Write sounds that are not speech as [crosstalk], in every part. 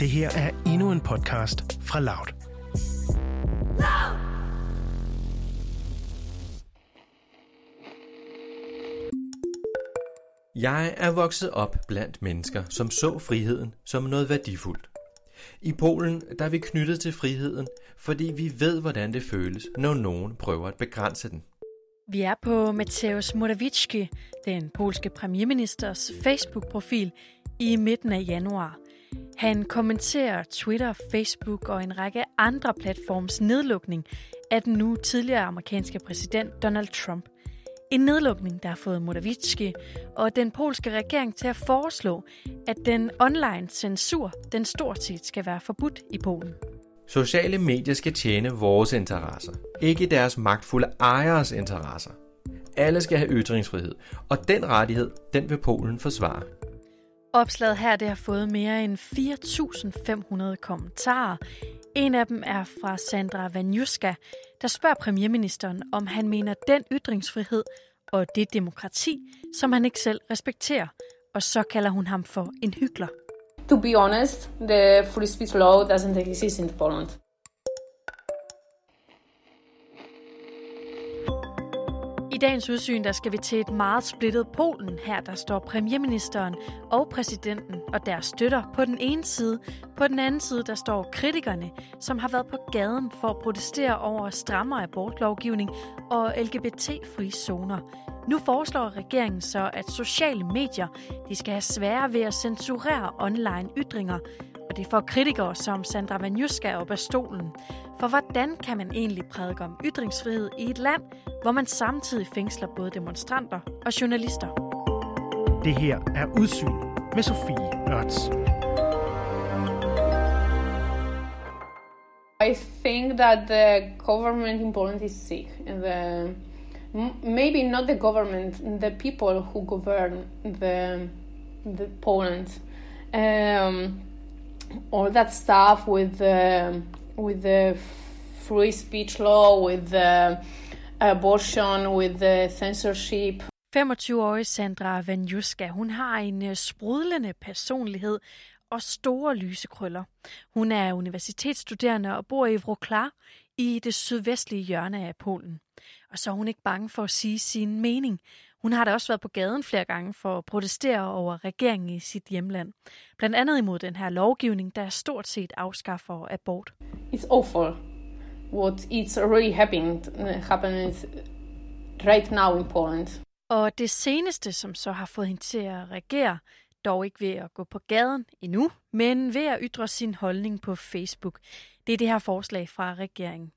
Det her er endnu en podcast fra Loud. Jeg er vokset op blandt mennesker, som så friheden som noget værdifuldt. I Polen der er vi knyttet til friheden, fordi vi ved, hvordan det føles, når nogen prøver at begrænse den. Vi er på Mateusz Morawiecki, den polske premierministers Facebook-profil, i midten af januar. Han kommenterer Twitter, Facebook og en række andre platforms nedlukning af den nu tidligere amerikanske præsident Donald Trump. En nedlukning, der har fået Modavitski og den polske regering til at foreslå, at den online censur, den stort set skal være forbudt i Polen. Sociale medier skal tjene vores interesser, ikke deres magtfulde ejeres interesser. Alle skal have ytringsfrihed, og den rettighed, den vil Polen forsvare. Opslaget her det har fået mere end 4.500 kommentarer. En af dem er fra Sandra Vanjuska, der spørger premierministeren, om han mener den ytringsfrihed og det demokrati, som han ikke selv respekterer. Og så kalder hun ham for en hyggelig. To be honest, the free speech law doesn't exist in Poland. I dagens udsyn der skal vi til et meget splittet Polen. Her der står premierministeren og præsidenten og deres støtter på den ene side. På den anden side der står kritikerne, som har været på gaden for at protestere over strammere abortlovgivning og LGBT-fri zoner. Nu foreslår regeringen så, at sociale medier de skal have svære ved at censurere online ytringer, og det får kritikere som Sandra Vanjuska op af stolen. For hvordan kan man egentlig prædike om ytringsfrihed i et land, hvor man samtidig fængsler både demonstranter og journalister? Det her er Udsyn med Sofie Ørts. I think that the government in Poland is sick. And the, maybe not the government, the people who govern the, the Poland. Um, all that stuff with the, with the free speech law, with the abortion, with the censorship. 25-årige Sandra Vanjuska, hun har en øh, sprudlende personlighed og store lysekrøller. Hun er universitetsstuderende og bor i Wrocław i det sydvestlige hjørne af Polen. Og så er hun ikke bange for at sige sin mening. Hun har da også været på gaden flere gange for at protestere over regeringen i sit hjemland. Blandt andet imod den her lovgivning, der stort set afskaffer abort. It's awful what it's really happening, happening right now in Poland. Og det seneste, som så har fået hende til at reagere, dog ikke ved at gå på gaden endnu, men ved at ytre sin holdning på Facebook. Det er det her forslag fra regeringen.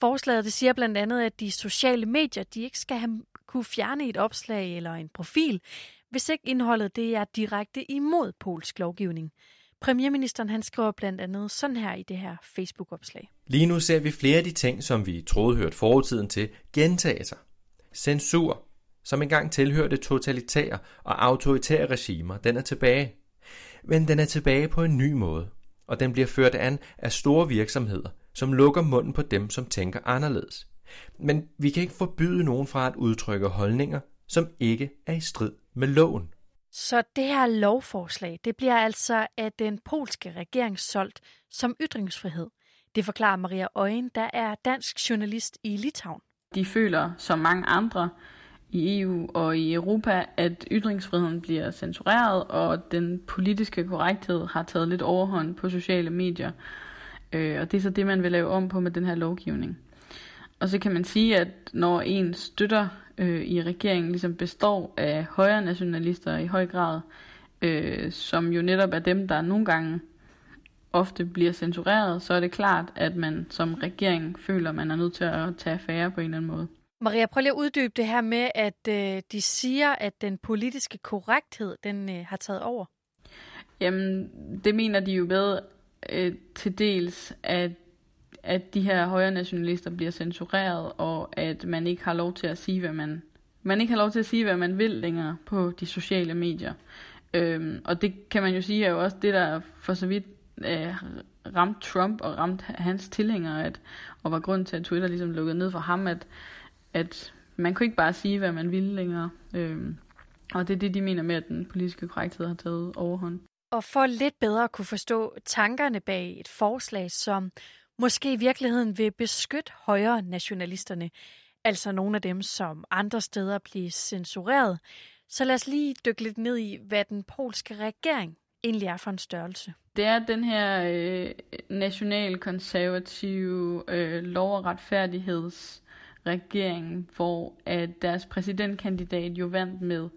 Forslaget det siger blandt andet, at de sociale medier de ikke skal have, kunne fjerne et opslag eller en profil, hvis ikke indholdet det er direkte imod polsk lovgivning. Premierministeren han skriver blandt andet sådan her i det her Facebook-opslag. Lige nu ser vi flere af de ting, som vi troede hørt fortiden til, gentage sig. Censur, som engang tilhørte totalitære og autoritære regimer, den er tilbage. Men den er tilbage på en ny måde, og den bliver ført an af store virksomheder, som lukker munden på dem, som tænker anderledes. Men vi kan ikke forbyde nogen fra at udtrykke holdninger, som ikke er i strid med loven. Så det her lovforslag, det bliver altså af den polske regering solgt som ytringsfrihed. Det forklarer Maria Øjen, der er dansk journalist i Litauen. De føler, som mange andre i EU og i Europa, at ytringsfriheden bliver censureret, og den politiske korrekthed har taget lidt overhånd på sociale medier. Øh, og det er så det, man vil lave om på med den her lovgivning. Og så kan man sige, at når en støtter øh, i regeringen ligesom består af højre nationalister i høj grad, øh, som jo netop er dem, der nogle gange ofte bliver censureret, så er det klart, at man som regering føler, at man er nødt til at tage affære på en eller anden måde. Maria, prøv lige at uddybe det her med, at øh, de siger, at den politiske korrekthed, den øh, har taget over. Jamen, det mener de jo ved øh, til dels, at at de her højre nationalister bliver censureret, og at man ikke har lov til at sige, hvad man, man ikke har lov til at sige, hvad man vil længere på de sociale medier. Øhm, og det kan man jo sige er jo også det, der for så vidt øh, ramt Trump og ramt hans tilhængere, at, og var grund til, at Twitter ligesom lukkede ned for ham, at, at man kunne ikke bare sige, hvad man ville længere. Øhm, og det er det, de mener med, at den politiske korrekthed har taget overhånd. Og for lidt bedre at kunne forstå tankerne bag et forslag, som måske i virkeligheden vil beskytte højre nationalisterne, altså nogle af dem, som andre steder bliver censureret, så lad os lige dykke lidt ned i, hvad den polske regering egentlig er for en størrelse. Det er den her øh, nationalkonservative øh, lov- og retfærdighedsregering, hvor at deres præsidentkandidat jo vandt med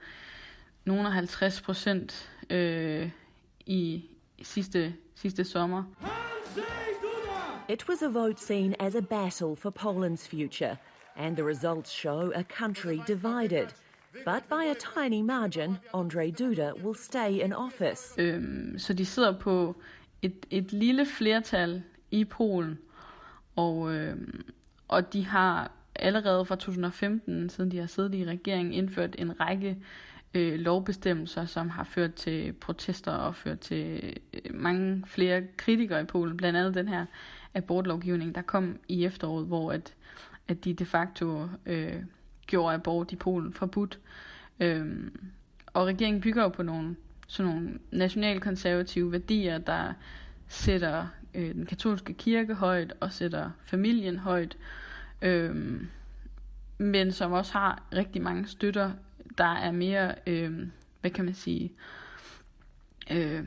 nogle af 50 procent øh, i sidste, sidste sommer. It was a vote seen as a battle for Poland's future, and the results show a country divided. But by a tiny margin, Andrzej Duda will stay in office. Øhm, så de sidder på et, et lille flertal i Polen, og, øhm, og de har allerede fra 2015, siden de har siddet i regeringen, indført en række øh, lovbestemmelser, som har ført til protester og ført til øh, mange flere kritikere i Polen. Blandt andet den her abortlovgivning, der kom i efteråret, hvor at, at de de facto øh, gjorde abort i Polen forbudt. Øh, og regeringen bygger jo på nogle, sådan nogle nationalkonservative værdier, der sætter øh, den katolske kirke højt og sætter familien højt. Øh, men som også har rigtig mange støtter der er mere, øh, hvad kan man sige, øh,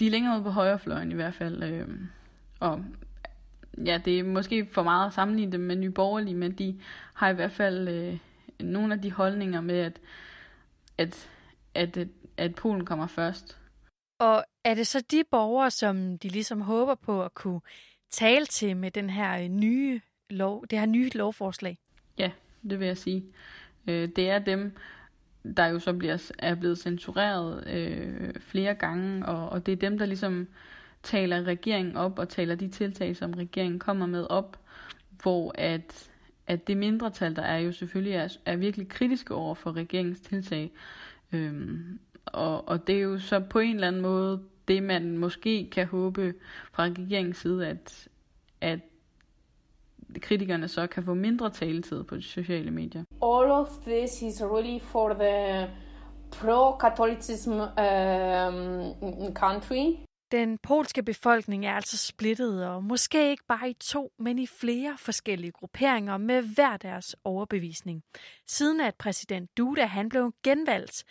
de er længere ude på højrefløjen i hvert fald, øh, og ja, det er måske for meget at sammenligne dem med Nye Borgerlige, men de har i hvert fald øh, nogle af de holdninger med, at, at, at, at, at Polen kommer først. Og er det så de borgere, som de ligesom håber på at kunne tale til med den her nye lov, det her nye lovforslag? Ja, det vil jeg sige. Øh, det er dem, der jo så bliver, er blevet censureret øh, flere gange, og, og det er dem, der ligesom taler regeringen op og taler de tiltag, som regeringen kommer med op, hvor at, at det mindretal, der er jo selvfølgelig er, er virkelig kritiske over for regeringens tiltag. Øhm, og, og det er jo så på en eller anden måde det, man måske kan håbe fra regeringens side, at, at kritikerne så kan få mindre taletid på de sociale medier. All of this is really for the pro-Catholicism um, country. Den polske befolkning er altså splittet, og måske ikke bare i to, men i flere forskellige grupperinger med hver deres overbevisning. Siden at præsident Duda han blev genvalgt,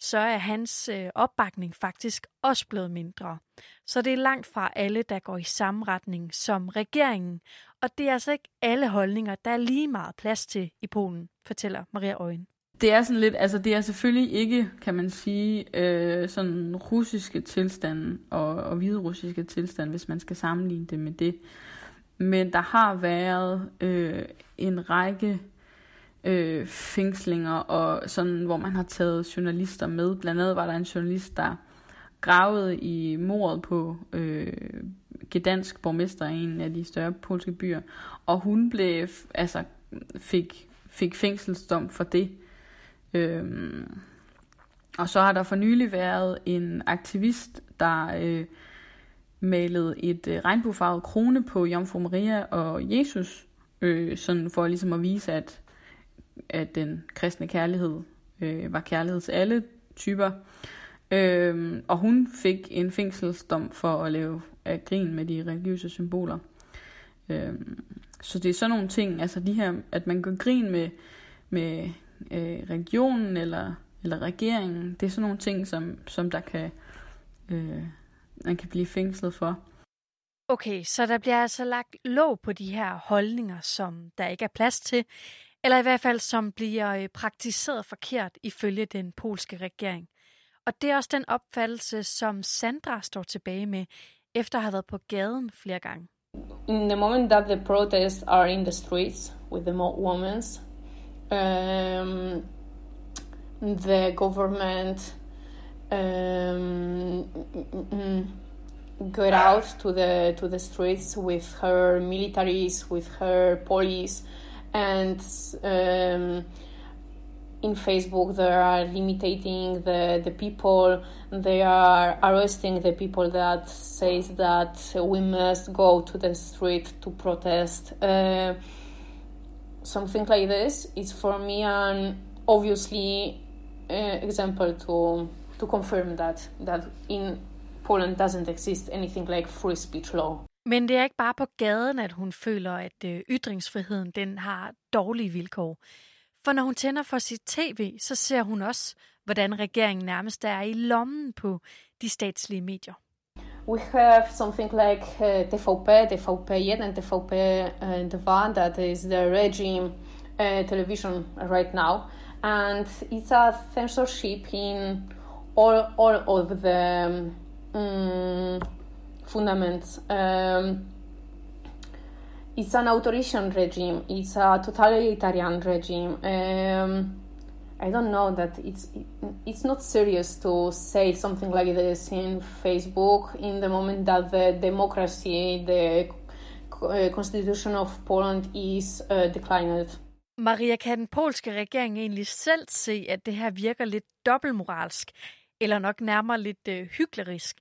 så er hans øh, opbakning faktisk også blevet mindre. Så det er langt fra alle, der går i samme retning som regeringen, og det er altså ikke alle holdninger, der er lige meget plads til i Polen, fortæller Maria Øjen. Det er sådan lidt, altså det er selvfølgelig ikke, kan man sige, øh, sådan russiske tilstanden og, og hviderussiske tilstand, hvis man skal sammenligne det med det. Men der har været øh, en række øh, fængslinger, og sådan, hvor man har taget journalister med. Blandt andet var der en journalist, der gravede i mordet på øh, Gdansk borgmester i en af de større polske byer, og hun blev, altså, fik, fik fængselsdom for det. Øhm, og så har der for nylig været en aktivist, der øh, malede et øh, regnbuefarvet krone på Jomfru Maria og Jesus, øh, sådan for ligesom at vise, at at den kristne kærlighed øh, var kærlighed til alle typer. Øh, og hun fik en fængselsdom for at lave at grin med de religiøse symboler. Øh, så det er sådan nogle ting, altså de her, at man går grin med, med øh, religionen eller, eller regeringen, det er sådan nogle ting, som, som der kan, øh, man kan blive fængslet for. Okay, så der bliver altså lagt låg på de her holdninger, som der ikke er plads til, eller i hvert fald som bliver øh, praktiseret forkert ifølge den polske regering. Og det er også den opfattelse, som Sandra står tilbage med, efter at have været på gaden flere gange. In the moment that the protests are in the streets with the women, um, the government um, got out to the to the streets with her militaries, with her police, and um, in Facebook they are limiting the, the people. They are arresting the people that says that we must go to the street to protest. Uh, something like this is for me an obviously uh, example to to confirm that that in Poland doesn't exist anything like free speech law. Men det er ikke bare på gaden, at hun føler, at eh, ytringsfriheden den har dårlige vilkår. For når hun tænder for sit tv, så ser hun også, hvordan regeringen nærmest er i lommen på de statslige medier. We have something like uh, TVP, TVP1 and TVP2, that is the regime uh, television right now. And it's a censorship in all, all of the um, fundaments. Um, it's an authoritarian regime. It's a totalitarian regime. Um, I don't know that it's it's not serious to say something like this in Facebook in the moment that the democracy, the eh, constitution of Poland is uh, declined. Maria, kan den polske regering egentlig selv se, at det her virker lidt dobbeltmoralsk, eller nok nærmere lidt øh, hyklerisk?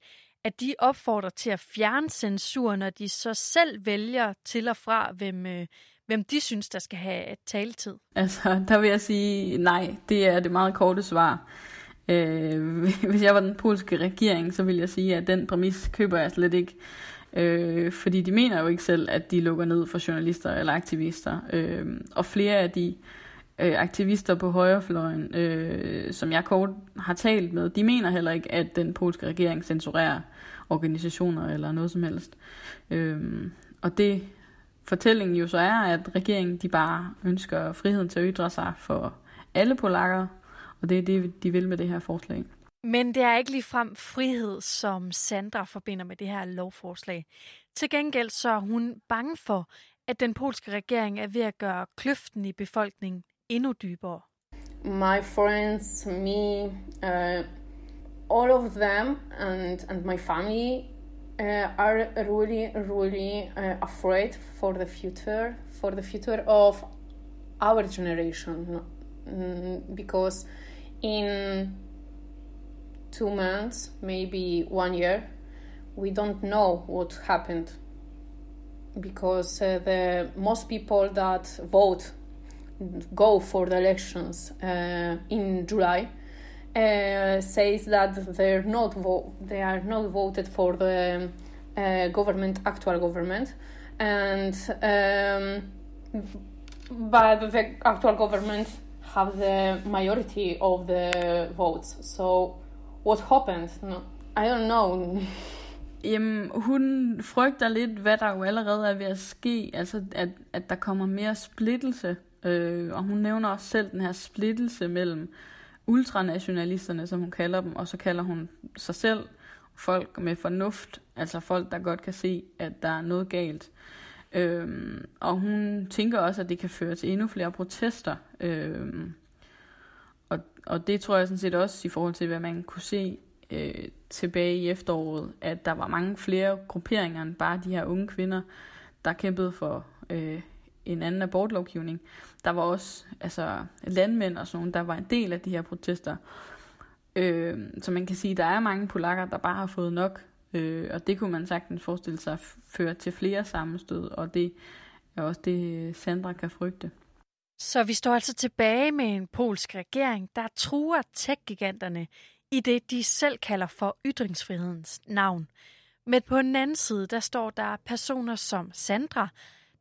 at de opfordrer til at fjerne censur, når de så selv vælger til og fra, hvem, øh, hvem de synes, der skal have taletid? Altså, der vil jeg sige nej. Det er det meget korte svar. Øh, [laughs] hvis jeg var den polske regering, så ville jeg sige, at den præmis køber jeg slet ikke. Øh, fordi de mener jo ikke selv, at de lukker ned for journalister eller aktivister. Øh, og flere af de øh, aktivister på højrefløjen, øh, som jeg kort har talt med, de mener heller ikke, at den polske regering censurerer organisationer eller noget som helst. Øh, og det fortællingen jo så er, at regeringen de bare ønsker friheden til at ytre sig for alle polakker, og det er det, de vil med det her forslag. Men det er ikke ligefrem frihed, som Sandra forbinder med det her lovforslag. Til gengæld så er hun bange for, at den polske regering er ved at gøre kløften i befolkningen endnu dybere. My friends, me, uh, all of them and, and my family uh, are really, really uh, afraid for the future, for the future of our generation. Mm, because in two months, maybe one year, we don't know what happened. Because uh, the most people that vote go for the elections uh, in July uh, says that they're not vo- they are not voted for the uh, government actual government. And um, but the actual government have the majority of the votes. So what happened? No, I don't know. [laughs] Jamen, hun frygter lidt, hvad der jo allerede er ved at ske, altså at, at der kommer mere splittelse. Øh, og hun nævner også selv den her splittelse mellem ultranationalisterne, som hun kalder dem, og så kalder hun sig selv folk med fornuft, altså folk, der godt kan se, at der er noget galt. Øhm, og hun tænker også, at det kan føre til endnu flere protester. Øhm, og, og det tror jeg sådan set også i forhold til, hvad man kunne se øh, tilbage i efteråret, at der var mange flere grupperinger end bare de her unge kvinder, der kæmpede for øh, en anden abortlovgivning. Der var også altså, landmænd og sådan nogle, der var en del af de her protester. Øh, så man kan sige, at der er mange polakker, der bare har fået nok. Øh, og det kunne man sagtens forestille sig føre til flere sammenstød, og det er også det, Sandra kan frygte. Så vi står altså tilbage med en polsk regering, der truer tech-giganterne i det, de selv kalder for ytringsfrihedens navn. Men på den anden side, der står der personer som Sandra,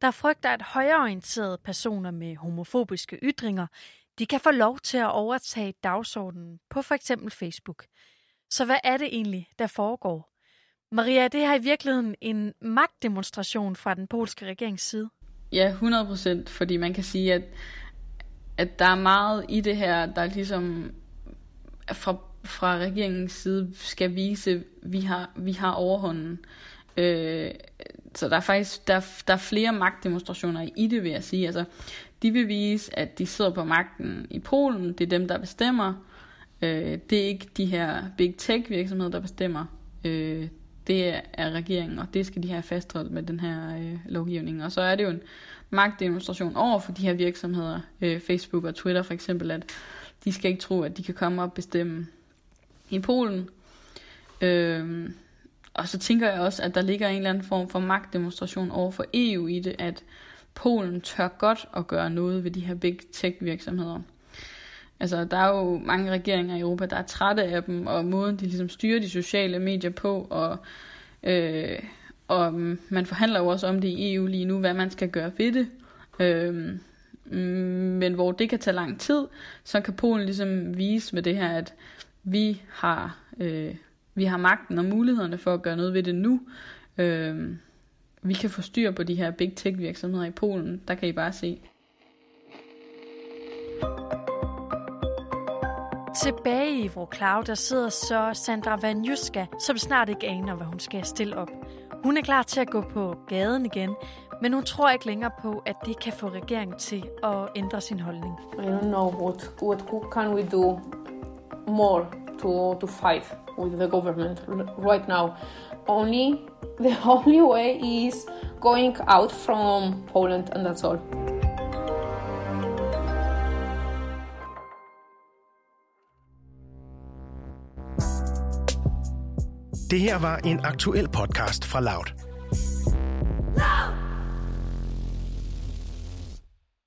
der frygter, at højreorienterede personer med homofobiske ytringer, de kan få lov til at overtage dagsordenen på for eksempel Facebook. Så hvad er det egentlig, der foregår? Maria, det her i virkeligheden en magtdemonstration fra den polske regerings side? Ja, 100 procent, fordi man kan sige, at, at der er meget i det her, der ligesom fra, fra regeringens side skal vise, at vi har, vi har overhånden. Øh, så der er faktisk der, der er flere magtdemonstrationer i det, vil jeg sige. Altså, de vil vise, at de sidder på magten i Polen. Det er dem, der bestemmer. Øh, det er ikke de her big tech virksomheder, der bestemmer. Øh, det er regeringen, og det skal de have fastholdt med den her øh, lovgivning. Og så er det jo en magtdemonstration over for de her virksomheder, øh, Facebook og Twitter for eksempel, at de skal ikke tro, at de kan komme og bestemme i Polen. Øh, og så tænker jeg også, at der ligger en eller anden form for magtdemonstration over for EU i det, at Polen tør godt at gøre noget ved de her big tech virksomheder. Altså, der er jo mange regeringer i Europa, der er trætte af dem, og måden, de ligesom styrer de sociale medier på, og, øh, og man forhandler jo også om det i EU lige nu, hvad man skal gøre ved det. Øh, men hvor det kan tage lang tid, så kan Polen ligesom vise med det her, at vi har, øh, vi har magten og mulighederne for at gøre noget ved det nu. Øh, vi kan få styr på de her big tech virksomheder i Polen. Der kan I bare se. Tilbage i Vroclav, der sidder så Sandra Vanjuska, som snart ikke aner, hvad hun skal stille op. Hun er klar til at gå på gaden igen, men hun tror ikke længere på, at det kan få regeringen til at ændre sin holdning. I don't know what what can we do more to to fight with the government right now. Only [laughs] the only way is going out from Poland, and that's all. Det her var en aktuel podcast fra Loud.